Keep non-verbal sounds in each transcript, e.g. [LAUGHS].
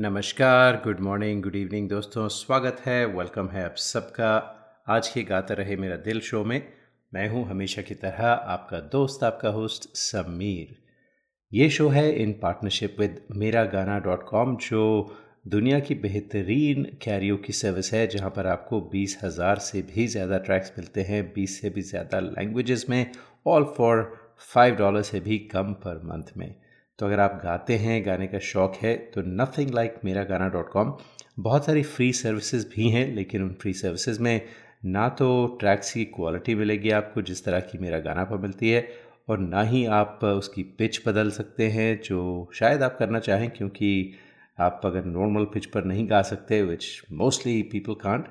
नमस्कार good morning good evening दोस्तों, स्वागत है वेलकम है आप सबका। आज के गाता रहे मेरा दिल शो में, मैं हूँ हमेशा की तरह आपका दोस्त, आपका होस्ट समीर। ये शो है इन पार्टनरशिप विद मेरा गाना डॉट कॉम, जो दुनिया की बेहतरीन कैरियो की सर्विस है, जहाँ पर आपको बीस हज़ार से भी ज़्यादा ट्रैक्स मिलते हैं, बीस से भी ज़्यादा लैंग्वेजेस में ऑल फॉर फाइव डॉलर से भी कम पर मंथ में। तो अगर आप गाते हैं, गाने का शौक़ है तो नथिंग लाइक मेरा गाना डॉट कॉम। बहुत सारी फ्री सर्विसेज़ भी हैं, लेकिन उन फ्री सर्विसेज़ में ना तो ट्रैक्स की क्वालिटी मिलेगी आपको, जिस तरह की मेरा गाना पर मिलती है, और ना ही आप उसकी पिच बदल सकते हैं, जो शायद आप करना चाहें, क्योंकि आप अगर नॉर्मल पिच पर नहीं गा सकते विच मोस्टली पीपल कांट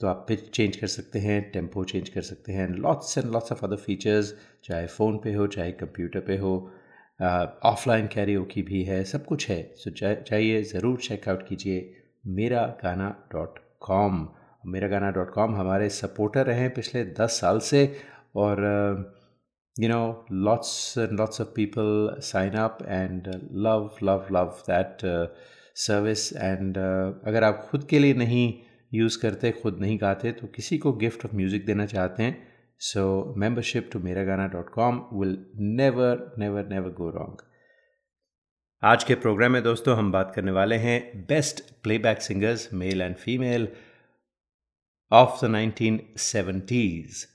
तो आप पिच चेंज कर सकते हैं टेंपो चेंज कर सकते हैं lots and lots of other features चाहे फ़ोन पे हो, चाहे कंप्यूटर पे हो। ऑफलाइन कैरियो की भी है, सब कुछ है। सो चाहिए ज़रूर चेकआउट कीजिए मेरा गाना डॉट कॉम मेरा गाना डॉट कॉम हमारे सपोर्टर रहे हैं पिछले दस साल से और you know lots lots of people sign up and love love love that service and अगर आप खुद के लिए नहीं यूज़ करते, खुद नहीं गाते तो किसी को गिफ्ट ऑफ़ म्यूज़िक देना चाहते हैं Mera Gana dot com will never never never go wrong आज के प्रोग्राम में दोस्तों हम बात करने वाले हैं best playback singers male and female of the nineteen seventies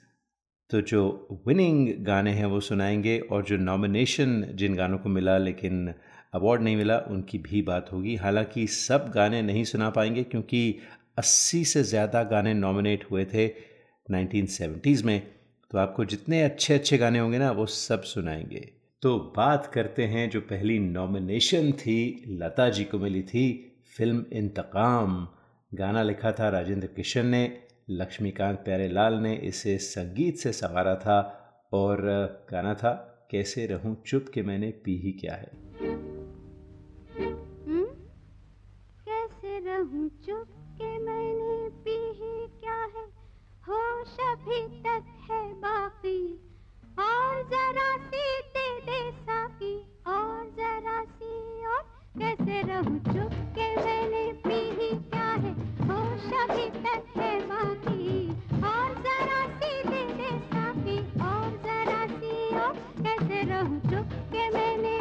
तो जो विनिंग गाने हैं वो सुनाएँगे और जो नॉमिनेशन जिन गानों को मिला लेकिन अवार्ड नहीं मिला, उनकी भी बात होगी। हालाँकि सब गाने नहीं सुना पाएँगे क्योंकि 80 से ज़्यादा गाने नॉमिनेट हुए थे 1970s में। तो आपको जितने अच्छे अच्छे गाने होंगे ना, वो सब सुनाएँगे। तो बात करते हैं जो पहली नॉमिनेशन थी, लता जी को मिली थी, फ़िल्म इंतकाम। गाना लिखा था राजेंद्र किशन ने, लक्ष्मीकांत प्यारेलाल ने इसे संगीत से संवारा था और गाना था, कैसे रहूँ चुप के मैंने पी ही क्या है। हम्म? कैसे रहूँ चुप के मैंने पी ही क्या है? होश अभी तक है बाकी। और जरा सी दे दे साकी, और जरा सी और कैसे रहूँ? चुप के मैंने पी ही क्या है? होश अभी तक है बाकी। और जरा सी दे दे साकी, और जरा सी और कैसे रहूँ? चुप के मैंने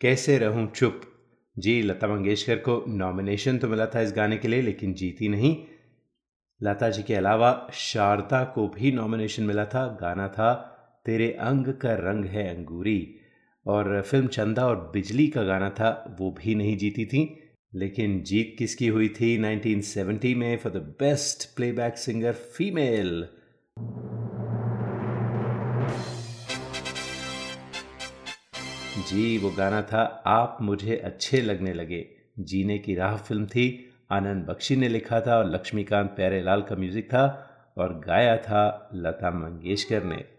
कैसे रहूँ चुप? जी, लता मंगेशकर को नॉमिनेशन तो मिला था इस गाने के लिए, लेकिन जीती नहीं। लता जी के अलावा शारदा को भी नॉमिनेशन मिला था। गाना था, तेरे अंग का रंग है अंगूरी। और फ़िल्म चंदा और बिजली का गाना था, वो भी नहीं जीती थी। लेकिन जीत किसकी हुई थी? 1970 में for the best playback singer female जी, वो गाना था, आप मुझे अच्छे लगने लगे। जीने की राह फ़िल्म थी, आनंद बख्शी ने लिखा था और लक्ष्मीकांत प्यारेलाल का म्यूज़िक था और गाया था लता मंगेशकर ने।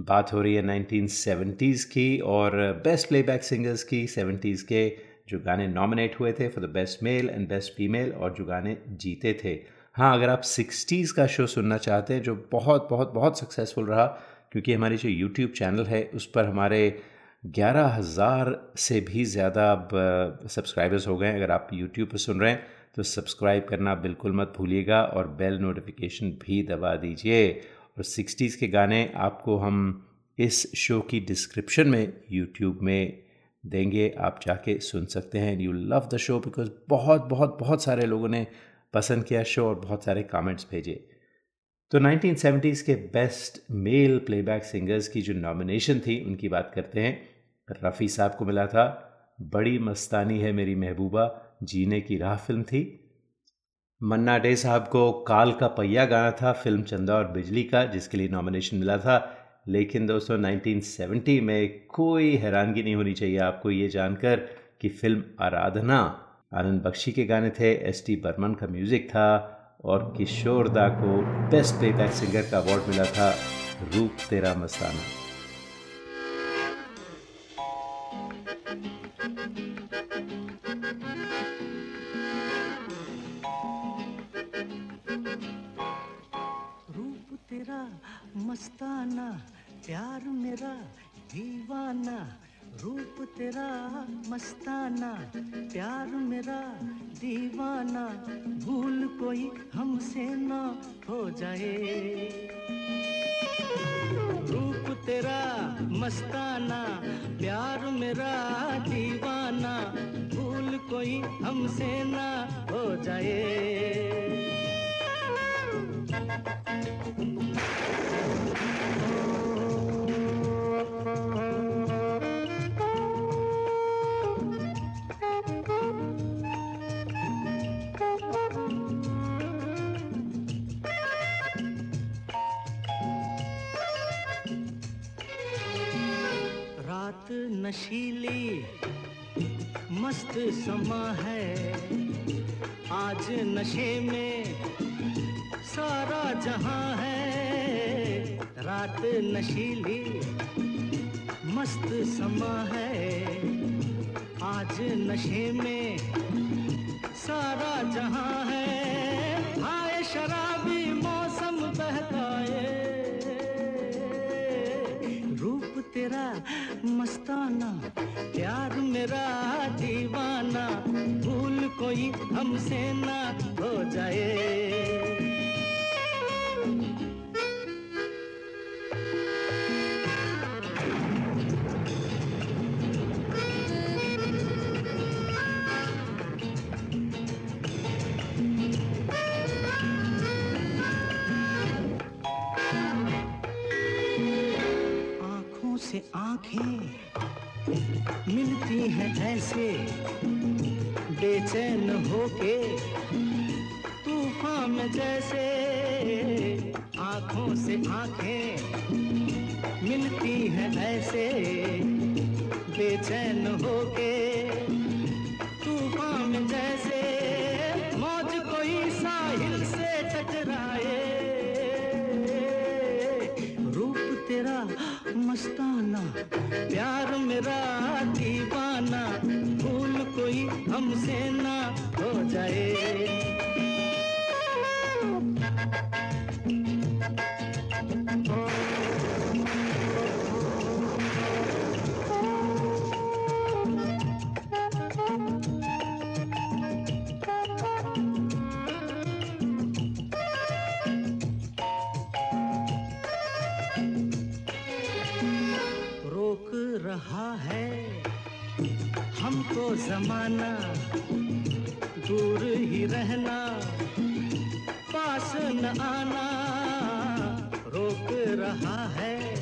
बात हो रही है 1970s की और बेस्ट प्लेबैक सिंगर्स की 70s के जो गाने नॉमिनेट हुए थे for the best male and best female और जो गाने जीते थे। हाँ अगर आप 60s का शो सुनना चाहते हैं, जो बहुत बहुत बहुत सक्सेसफुल रहा, क्योंकि हमारी जो यूट्यूब चैनल है, उस पर हमारे ग्यारह हज़ार से भी ज़्यादा अब सब्सक्राइबर्स हो गए अगर आप यूट्यूब पर सुन रहे हैं तो सब्सक्राइब करना बिल्कुल मत भूलिएगा और बेल नोटिफिकेशन भी दबा दीजिए। और सिक्सटीज़ के गाने आपको हम इस शो की डिस्क्रिप्शन में यूट्यूब में देंगे। आप जाके सुन सकते हैं। You love the show because बहुत बहुत बहुत सारे लोगों ने पसंद किया शो और बहुत सारे कमेंट्स भेजे। तो 1970s के बेस्ट मेल प्लेबैक सिंगर्स की जो नॉमिनेशन थी, उनकी बात करते हैं। रफ़ी साहब को मिला था। बड़ी मस्तानी है मेरी महबूबा। जीने की राह फ़िल्म थी। मन्ना डे साहब को काल का पहिया गाना था, फ़िल्म चंदा और बिजली का, जिसके लिए नॉमिनेशन मिला था। लेकिन दोस्तों 1970 में कोई हैरानगी नहीं होनी चाहिए आपको ये जानकर कि फ़िल्म आराधना आनंद बख्शी के गाने थे एस टी बर्मन का म्यूज़िक था और किशोर दा को बेस्ट प्लेबैक सिंगर का अवार्ड मिला था, रूप तेरा मस्ताना। प्यार मेरा दीवाना, रूप तेरा मस्ताना। प्यार मेरा दीवाना, भूल कोई हमसे ना हो जाए। रूप तेरा मस्ताना, प्यार मेरा दीवाना, भूल कोई हमसे ना हो जाए। नशीली, मस्त समा है। आज नशे में सारा जहाँ है। रात नशीली, मस्त समा है। आज नशे में सारा जहाँ है। आए शराबी मेरा दीवाना भूल कोई हमसे ना हो जाए। से आँखें मिलती है जैसे बेचैन होके तूफ़ान में जैसे आँखों से आँखें मिलती है ऐसे बेचैन होके जमाना दूर ही रहना, पास न आना, रोक रहा है।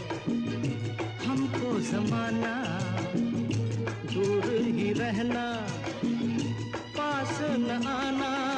हमको जमाना दूर ही रहना, पास न आना।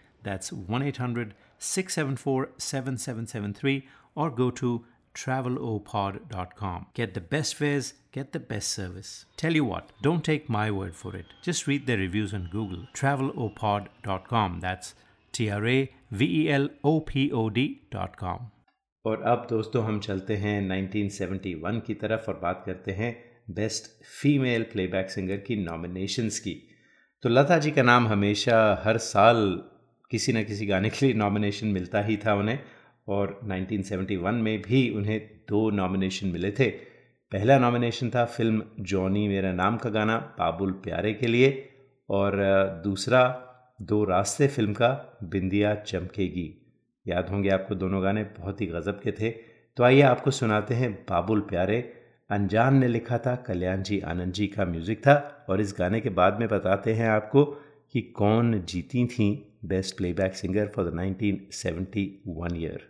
That's 1 800 674 7773 or go to travelopod.com. Get the best fares, get the best service. Tell you what, don't take my word for it. Just read the reviews on Google. travelopod.com. That's T R A V E L O P O D.com. और अब दोस्तों हम चलते हैं 1971 की तरफ और बात करते हैं बेस्ट फीमेल प्लेबैक सिंगर की नॉमिनेशंस की तो लता जी का नाम हमेशा हर साल किसी न किसी गाने के लिए नॉमिनेशन मिलता ही था उन्हें और 1971 में भी उन्हें दो नॉमिनेशन मिले थे। पहला नॉमिनेशन था फ़िल्म जॉनी मेरा नाम का गाना, बाबुल प्यारे के लिए और दूसरा दो रास्ते फ़िल्म का, बिंदिया चमकेगी। याद होंगे आपको दोनों गाने बहुत ही गज़ब के थे। तो आइए आपको सुनाते हैं बाबुल प्यारे, अनजान ने लिखा था, कल्याण जी आनंद जी का म्यूज़िक था और इस गाने के बाद में बताते हैं आपको कि कौन जीती थी best playback singer for the 1971 year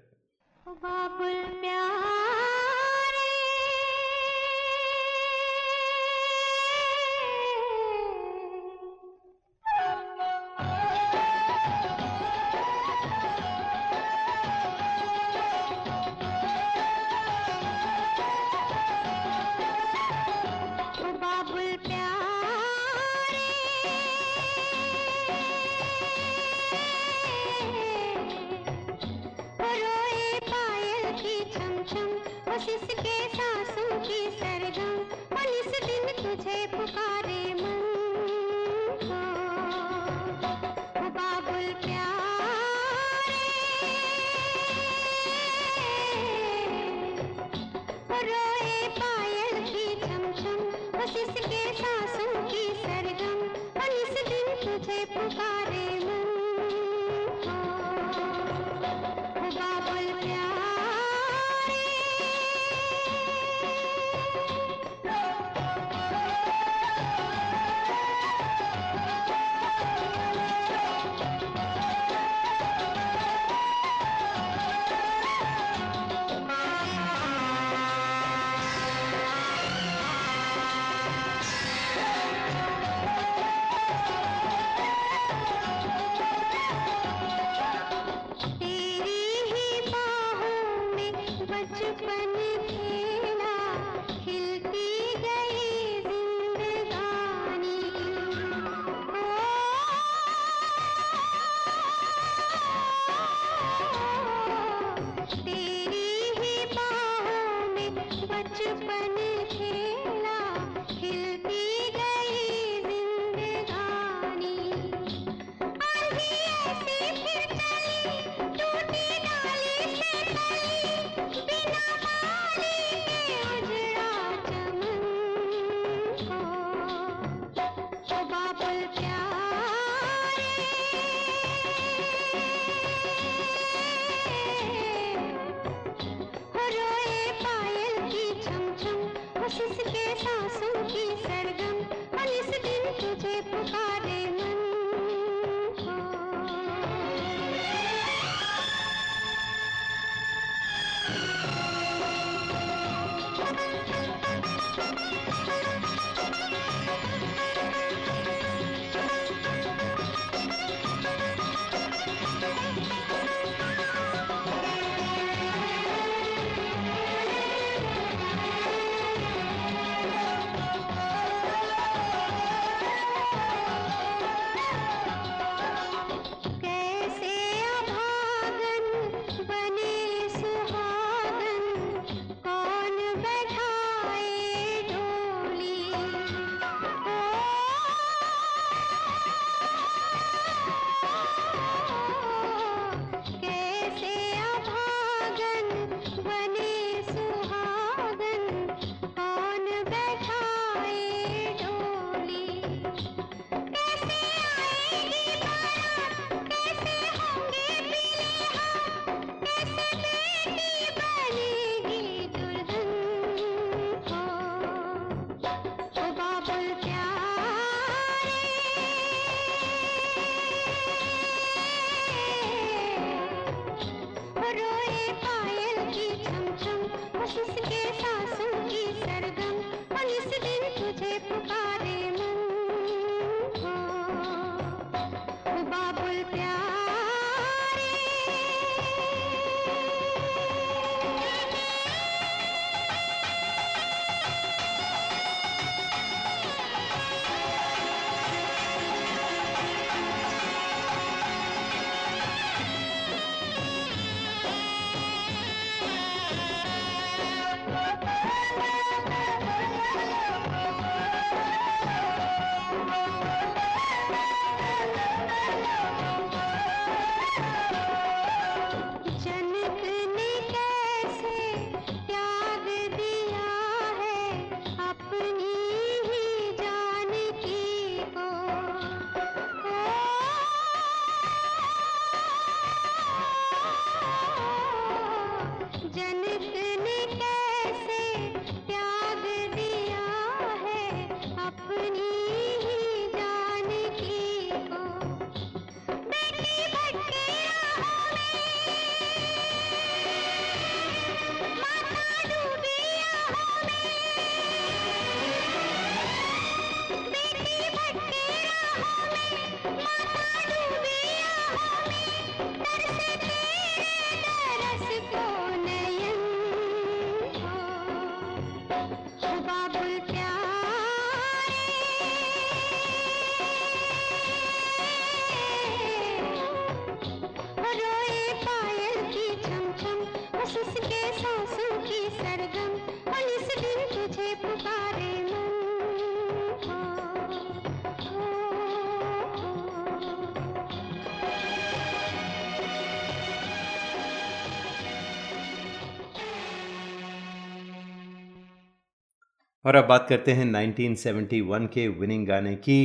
और अब बात करते हैं 1971 के विनिंग गाने की।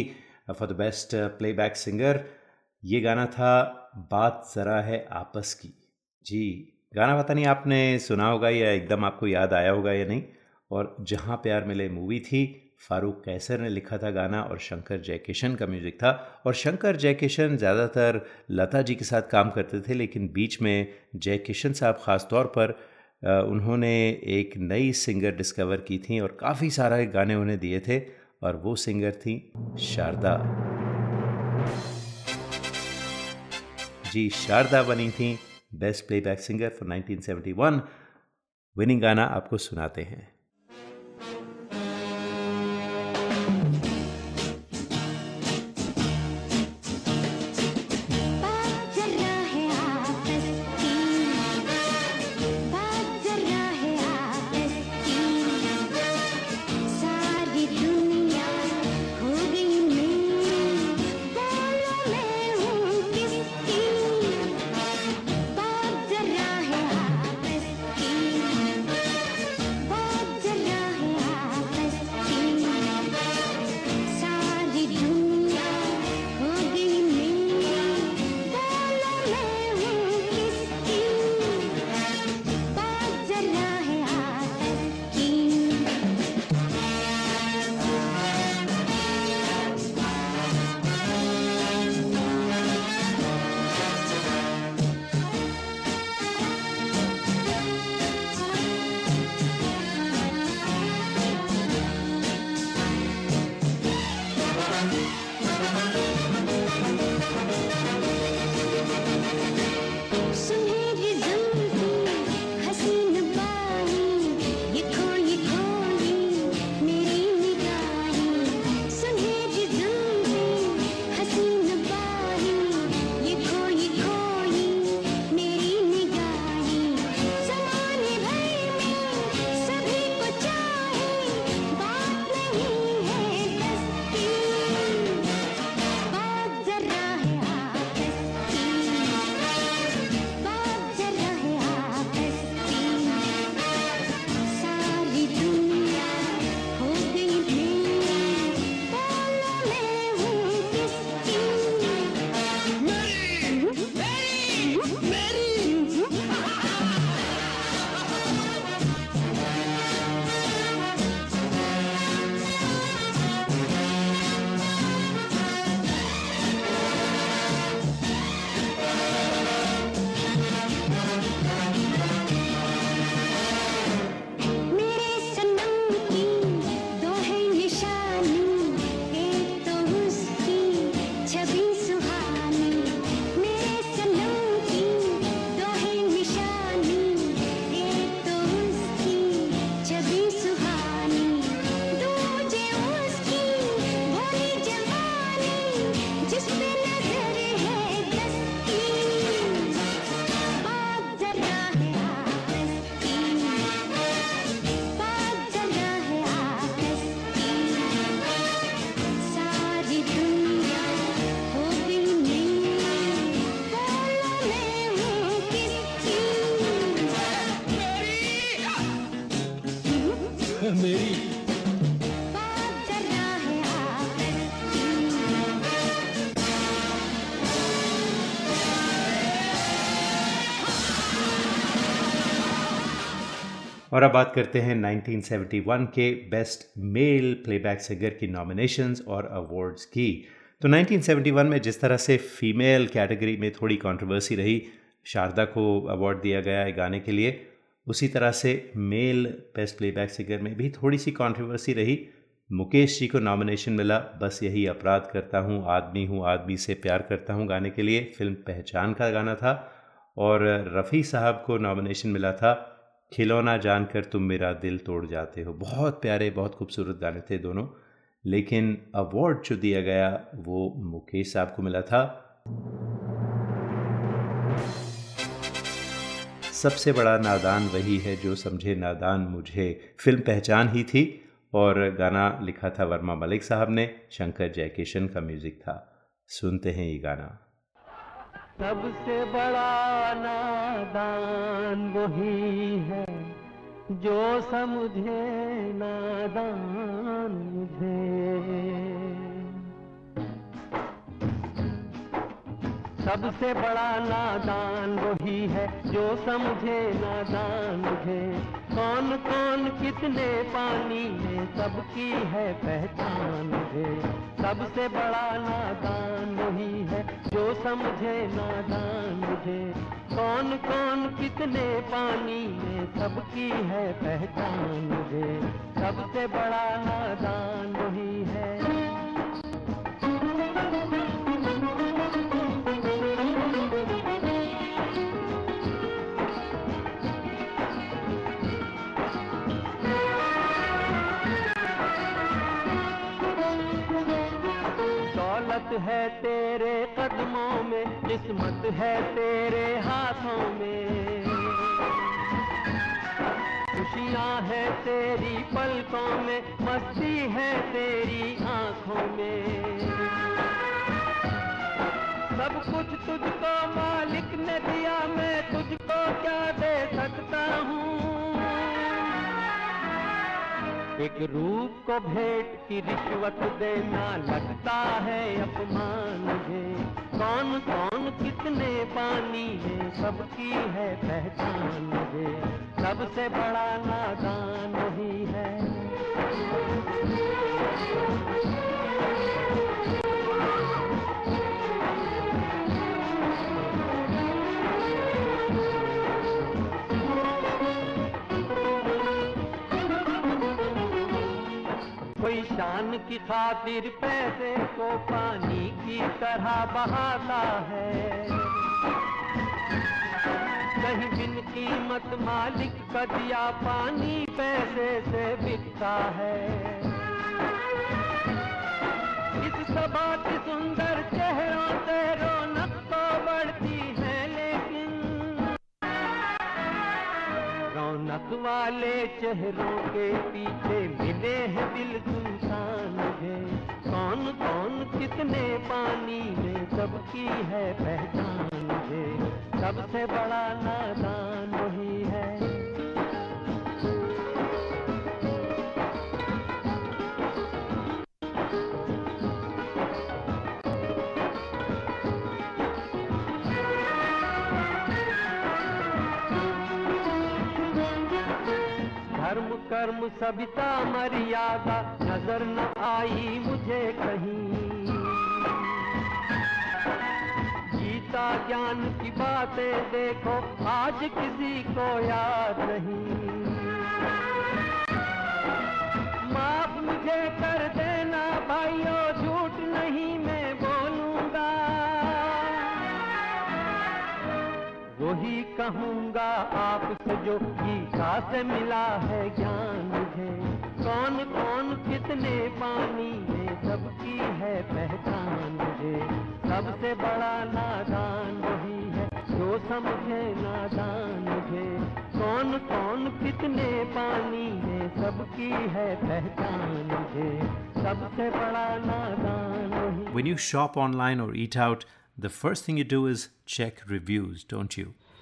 For the best playback singer ये गाना था बात ज़रा है आपस की। जी, गाना पता नहीं आपने सुना होगा या एकदम आपको याद आया होगा या नहीं, और जहाँ प्यार मिले मूवी थी, फारूक कैसर ने लिखा था गाना और शंकर जयकिशन का म्यूज़िक था। और शंकर जयकिशन ज़्यादातर लता जी के साथ काम करते थे, लेकिन बीच में जयकिशन साहब ख़ास तौर पर उन्होंने एक नई सिंगर डिस्कवर की थी और काफ़ी सारा गाने उन्हें दिए थे और वो सिंगर थी शारदा। जी, शारदा बनी थी best playback singer for 1971 winning गाना आपको सुनाते हैं। और अब बात करते हैं 1971 के बेस्ट मेल प्लेबैक सिंगर की नॉमिनेशंस और अवार्ड्स की। तो 1971 में जिस तरह से फीमेल कैटेगरी में थोड़ी कंट्रोवर्सी रही, शारदा को अवार्ड दिया गया है गाने के लिए, उसी तरह से मेल बेस्ट प्लेबैक सिंगर में भी थोड़ी सी कंट्रोवर्सी रही। मुकेश जी को नॉमिनेशन मिला, बस यही अपराध करता हूँ, आदमी हूँ, आदमी से प्यार करता हूँ गाने के लिए। फ़िल्म पहचान का गाना था और रफ़ी साहब को नॉमिनेशन मिला था। खिलौना जानकर तुम मेरा दिल तोड़ जाते हो। बहुत प्यारे, बहुत खूबसूरत गाने थे दोनों, लेकिन अवार्ड जो दिया गया वो मुकेश साहब को मिला था। सबसे बड़ा नादान वही है जो समझे नादान मुझे। फ़िल्म पहचान ही थी और गाना लिखा था वर्मा मलिक साहब ने, शंकर जयकिशन का म्यूज़िक था। सुनते हैं ये गाना। सबसे बड़ा नादान वही है, जो समझे नादान मुझे। सबसे बड़ा नादान वही है, जो समझे नादान मुझे। कौन कौन कितने पानी में सबकी है पहचान मुझे सबसे बड़ा नादान वही है, जो समझे नादान मुझे कौन कौन कितने पानी में सबकी है पहचान मुझे सबसे बड़ा नादान वही है। है तेरे कदमों में, किस्मत है तेरे हाथों में। खुशियाँ है तेरी पलकों में, मस्ती है तेरी आँखों में। सब कुछ तुझको मालिक ने दिया, मैं तुझको एक रूप को भेंट की रिश्वत देना लगता है अपमान है कौन कौन, कितने पानी है, सबकी है पहचान है सबसे बड़ा नादान ही है। शान की खातिर पैसे को पानी की तरह बहाता है। कहीं बिन कीमत मालिक का दिया पानी पैसे से बिकता है। इस सबा की सुंदर चेहरा से रौनक रौनक वाले चेहरों के पीछे मिले हैं दिल सुनसान है कौन कौन कितने पानी में सबकी है पहचान है सबसे बड़ा नादान वही है। कर्म सविता मर्यादा, नज़र न आई मुझे कहीं। गीता ज्ञान की बातें देखो, आज किसी को याद नहीं। माफ़ मुझे कर देना कहूँगा आपसे जो गीता से मिला है ज्ञान मुझे। कौन कौन कितने पानी में सबकी है पहचान मुझे। सबसे बड़ा नादान वही है जो समझे नादान मुझे। कौन कौन कितने पानी में सबकी है पहचान मुझे। सबसे बड़ा नादान वही। When you shop online or eat out, the first thing you do is check reviews, don't you?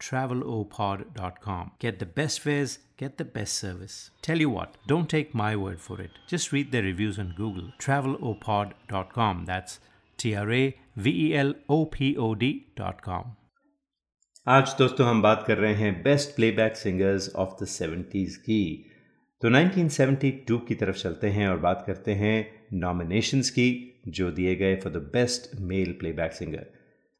travelopod.com. Get the best fares, get the best service. Tell you what, don't take my word for it. Just read the reviews on Google. travelopod.com. That's T R A V E L O P O D.com. आज दोस्तों हम बात कर रहे हैं best playback singers of the 70s की तो 1972 की तरफ़ चलते हैं और बात करते हैं नॉमिनेशंस की जो दिए गए for the best male playback singer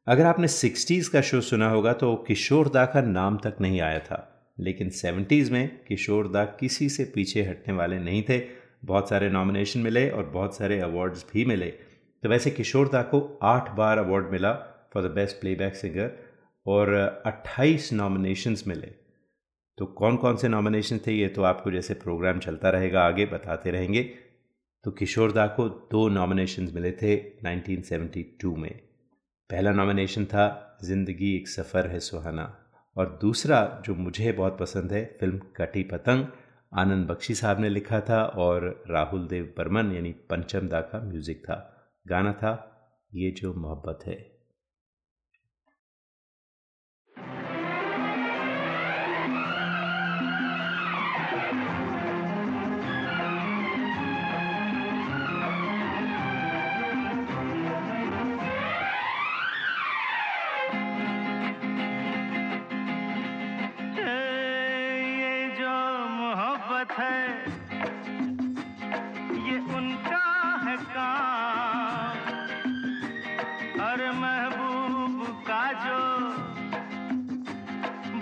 अगर आपने 60s का शो सुना होगा तो किशोर दा का नाम तक नहीं आया था, लेकिन 70s में किशोर दा किसी से पीछे हटने वाले नहीं थे। बहुत सारे नॉमिनेशन मिले और बहुत सारे अवार्ड्स भी मिले। तो वैसे किशोर दा को आठ बार अवार्ड मिला for the best playback singer और 28 नॉमिनेशंस मिले। तो कौन कौन से नॉमिनेशन थे ये तो आपको जैसे प्रोग्राम चलता रहेगा, आगे बताते रहेंगे। तो किशोर दा को दो नॉमिनेशन मिले थे 1972 में। पहला नॉमिनेशन था ज़िंदगी एक सफ़र है सुहाना। और दूसरा, जो मुझे बहुत पसंद है, फ़िल्म कटी पतंग, आनंद बख्शी साहब ने लिखा था और राहुल देव बर्मन, यानी पंचम दा का म्यूज़िक था। गाना था, ये जो मोहब्बत है।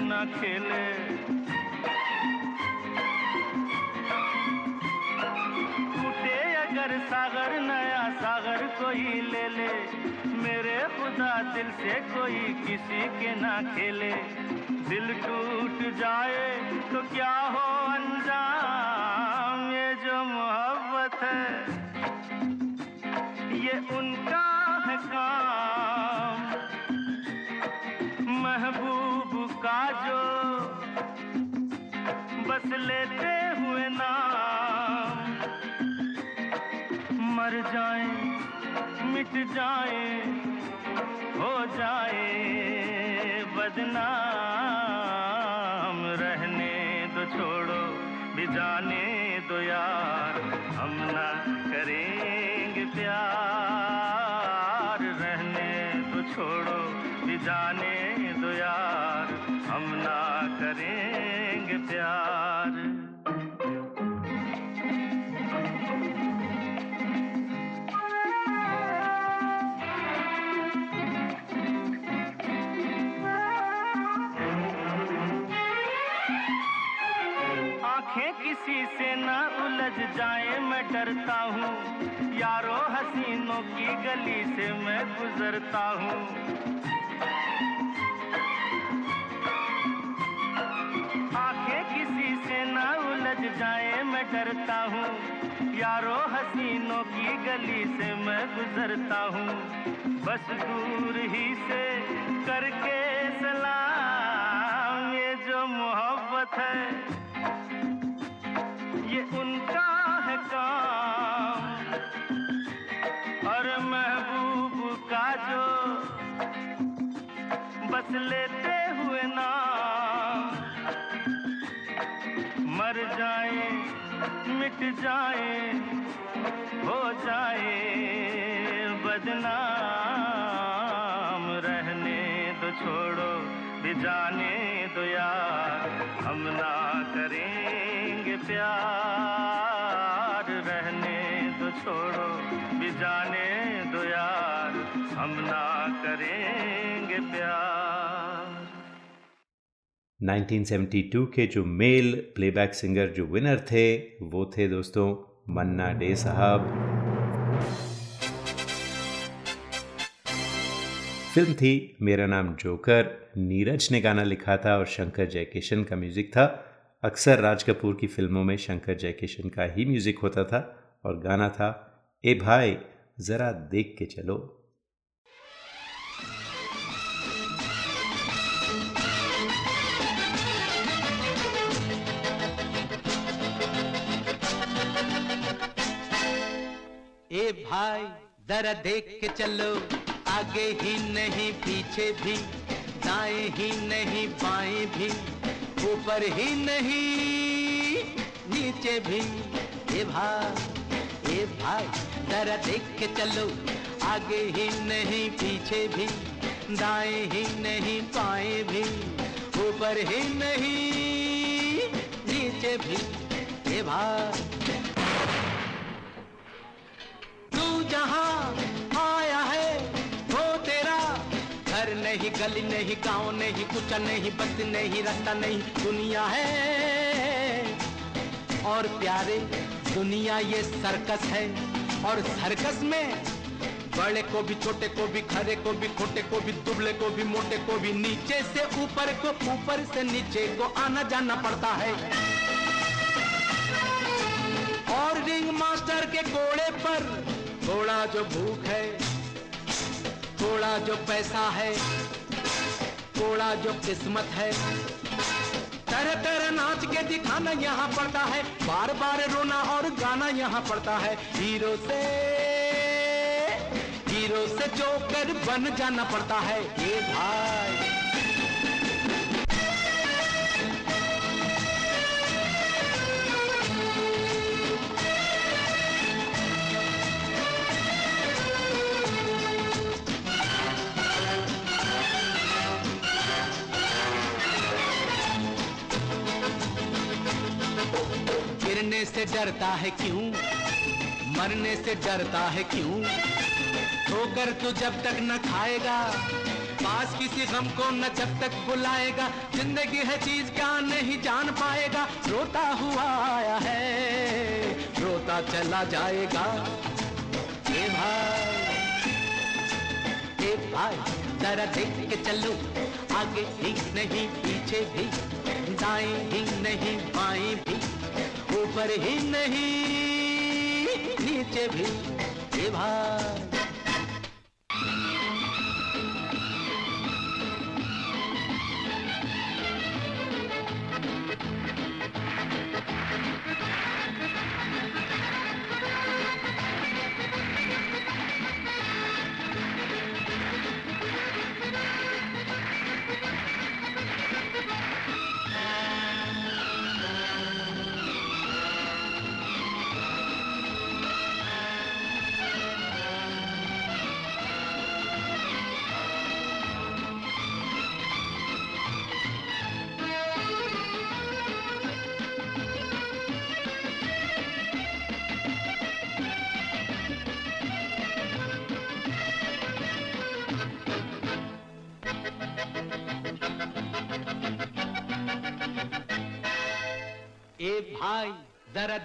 न खेले। टूटे अगर सागर, नया सागर कोई ले ले। मेरे खुदा दिल से कोई किसी के ना खेले। दिल टूट जाए तो क्या हो अंजाम? ये जो मोहब्बत है, ये उनका मर जाए मिट जाए हो जाए बदनाम। रहने दो छोड़ो भी जाने दो यार। किसी से ना उलझ जाए, मैं डरता हूँ। यारो हसीनों की गली से मैं गुजरता हूँ। आँखें किसी से ना उलझ जाए, मैं डरता हूँ। यारो हसीनों की गली से मैं गुजरता हूँ। बस दूर ही से करके सलाम, ये जो मोहब्बत है। मिट जाए, हो जाए बदनाम। रहने तो छोड़ो, भी जाने दो यार। हम ना करेंगे प्यार। 1972 के जो मेल प्लेबैक सिंगर जो विनर थे, वो थे दोस्तों मन्ना डे साहब। फ़िल्म थी मेरा नाम जोकर, नीरज ने गाना लिखा था और शंकर जयकिशन का म्यूज़िक था। अक्सर राज कपूर की फ़िल्मों में शंकर जयकिशन का ही म्यूज़िक होता था और गाना था, ए भाई, ज़रा देख के चलो। भाई, जरा देख के चलो। आगे ही नहीं, पीछे भी। दाएँ ही नहीं, बाएँ भी। ऊपर ही नहीं, नीचे भी। ए भाई ए भाई, जरा देख के चलो। आगे ही नहीं, पीछे भी। दाएँ ही नहीं, बाएँ भी। ऊपर ही नहीं, नीचे भी। ए भाई जहाँ आया है, वो तेरा। घर नहीं, गली नहीं, गाँव नहीं कुछ नहीं, बस नहीं, रास्ता नहीं, दुनिया है। और प्यारे, दुनिया ये सर्कस है। और सर्कस में बड़े को भी, छोटे को भी, खरे को भी, खोटे को भी, दुबले को भी, मोटे को भी, नीचे से ऊपर को, ऊपर से नीचे को आना जाना पड़ता है। और रिंग मास्टर के घोड़े पर घोड़ा जो भूख है, थोड़ा जो पैसा है घोड़ा जो किस्मत है। तरह तरह नाच के दिखाना यहाँ पड़ता है बार बार रोना और गाना यहाँ पड़ता है। हीरो से हीरो से जोकर बन जाना पड़ता है। ये भाई। गिरने से डरता है क्यों? मरने से डरता है क्यों? ठोकर तू जब तक न खाएगा, पास किसी गम को न जब तक बुलाएगा, ज़िंदगी है चीज़ क्या नहीं जान पाएगा। रोता हुआ आया है, रोता चला जाएगा। ए भाई ए भाई, जरा देख के चलो, आगे ही नहीं, पीछे भी, दाएँ ही नहीं, बाएँ भी। ऊपर ही नहीं नीचे भी ए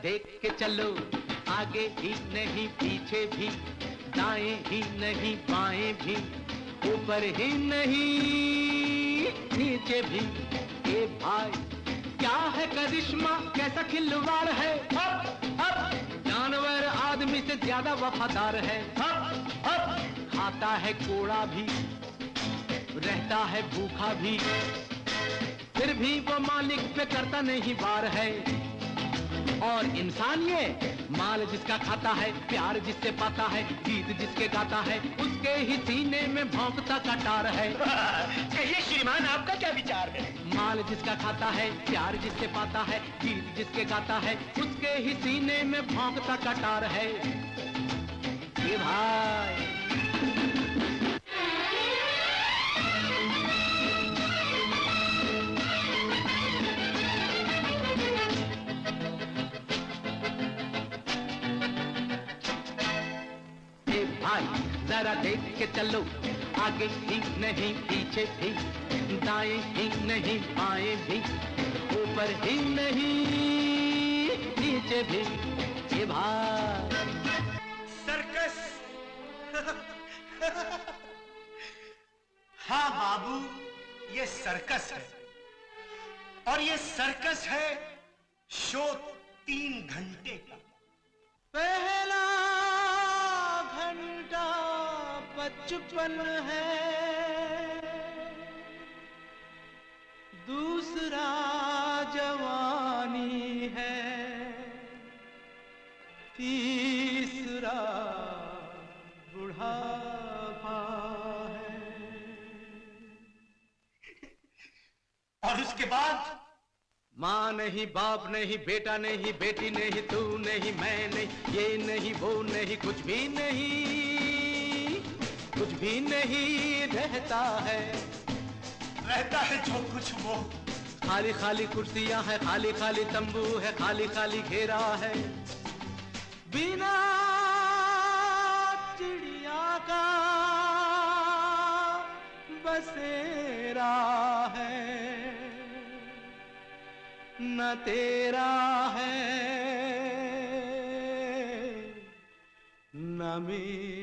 देख के चलो आगे ही नहीं पीछे भी दाएँ ही नहीं बाएँ भी ऊपर ही नहीं नीचे भी। ए भाई क्या है करिश्मा? कैसा खिलवाड़ है? जानवर आदमी से ज़्यादा वफादार है। हप, हप, खाता है कोड़ा भी रहता है भूखा भी। फिर भी वो मालिक पे करता नहीं बार है। और इंसान ये माल जिसका खाता है प्यार जिससे पाता है गीत जिसके गाता है उसके ही सीने में भौंकता कटार है। [LAUGHS] कहिए श्रीमान आपका क्या विचार है? माल जिसका खाता है प्यार जिससे पाता है गीत जिसके गाता है उसके ही सीने में भौंकता कटार है। ये भाई। जरा देख के चलो। आगे ही नहीं, पीछे भी। दाएँ ही नहीं, बाएँ भी। ऊपर ही नहीं, नीचे भी। ए भाई सर्कस। हाँ बाबू, ये सर्कस है। और ये सर्कस है शो तीन घंटे का। पहला घंटा बचपन है। दूसरा जवानी है। तीसरा बुढ़ापा है। और उसके बाद? माँ नहीं बाप नहीं बेटा नहीं बेटी नहीं तू नहीं मैं नहीं ये नहीं वो नहीं कुछ भी नहीं। कुछ भी नहीं रहता है। रहता है जो कुछ वो। खाली खाली कुर्सियाँ है खाली खाली तंबू है खाली खाली घेरा है। बिना चिड़िया का बसेरा है। न तेरा है न मेरा।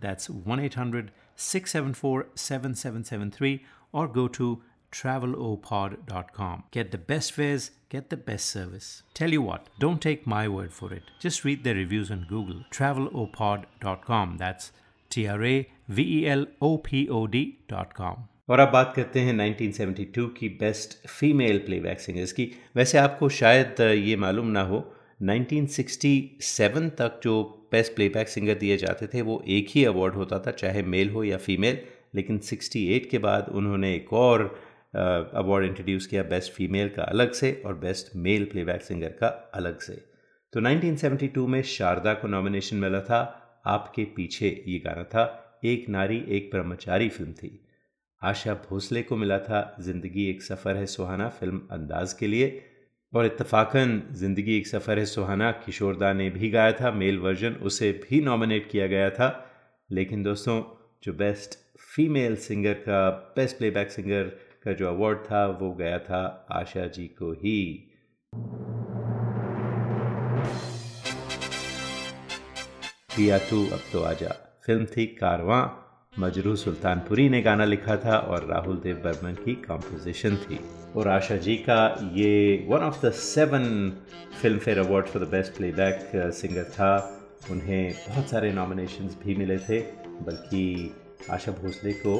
That's 1 800 674 7773 or go to travelopod.com. Get the best fares, get the best service. Tell you what, don't take my word for it. Just read their reviews on Google. Travelopod.com. That's T R A V E L O P O D.com. और अब बात करते हैं 1972 की best female playback singers की वैसे आपको शायद ये मालूम ना हो 1967 तक जो बेस्ट प्लेबैक सिंगर दिए जाते थे, वो एक ही अवार्ड होता था, चाहे मेल हो या फीमेल लेकिन 68 के बाद उन्होंने एक और अवार्ड इंट्रोड्यूस किया बेस्ट फीमेल का अलग से और बेस्ट मेल प्लेबैक सिंगर का अलग से। तो 1972 में शारदा को नॉमिनेशन मिला था। आपके पीछे ये गाना था, एक नारी, एक ब्रह्मचारी फ़िल्म थी। आशा भोसले को मिला था, ज़िंदगी एक सफ़र है सुहाना फ़िल्म अंदाज के लिए। और इत्तफाकन ज़िंदगी एक सफ़र है सुहाना, किशोरदा ने भी गाया था, मेल वर्जन उसे भी नॉमिनेट किया गया था। लेकिन दोस्तों, जो बेस्ट फीमेल सिंगर का बेस्ट प्लेबैक सिंगर का जो अवार्ड था, वो गया था आशा जी को ही। पिया तू अब तो आजा फ़िल्म थी कारवां, मजरू सुल्तानपुरी ने गाना लिखा था और राहुल देव बर्मन की कंपोजिशन थी। और आशा जी का ये one of the seven Filmfare award for the best playback singer था। उन्हें बहुत सारे नॉमिनेशंस भी मिले थे, बल्कि आशा भोसले को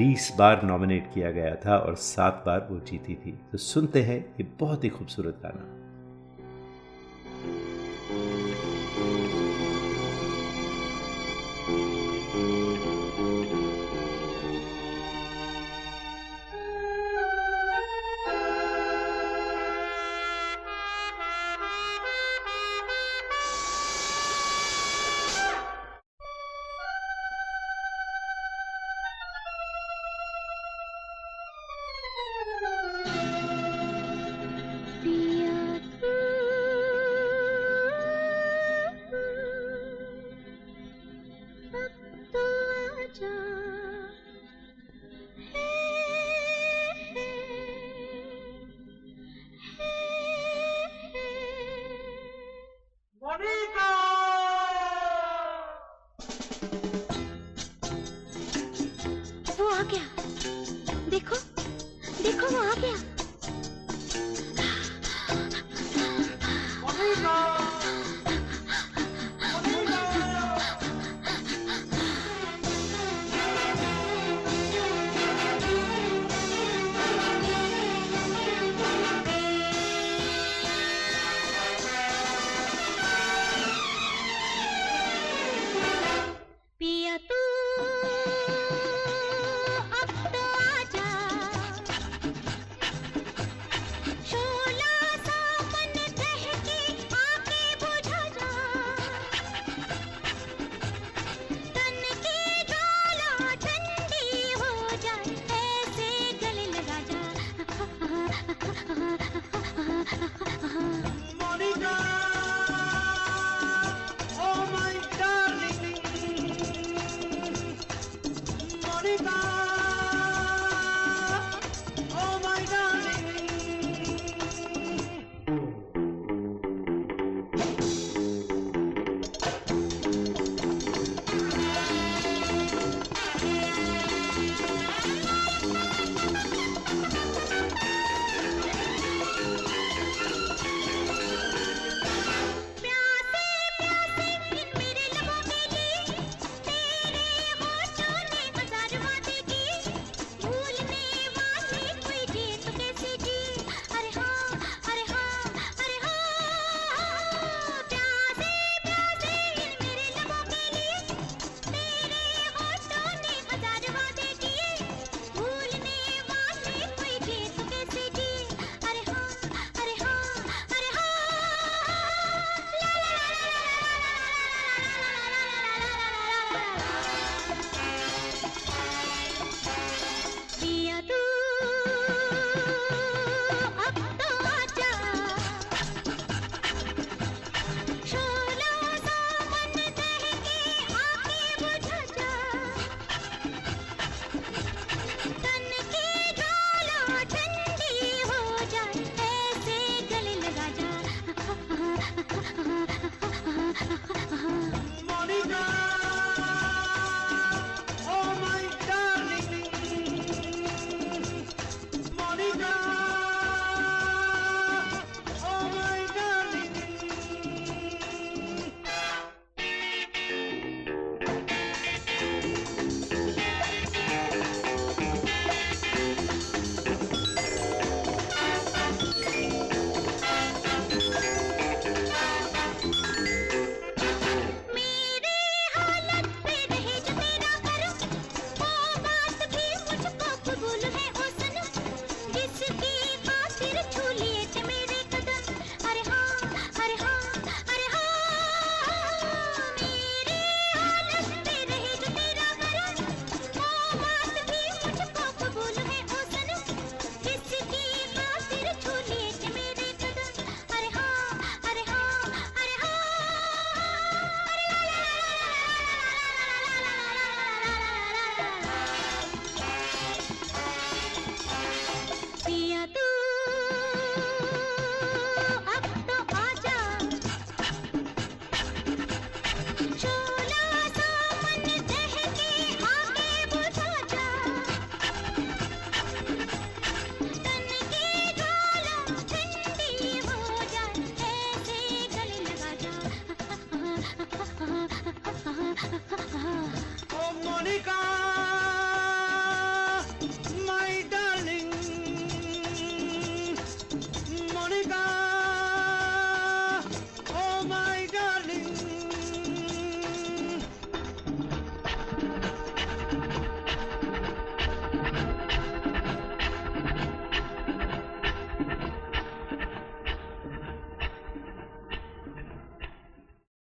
20 बार नॉमिनेट किया गया था और सात बार वो जीती थी। तो सुनते हैं ये बहुत ही खूबसूरत गाना। जा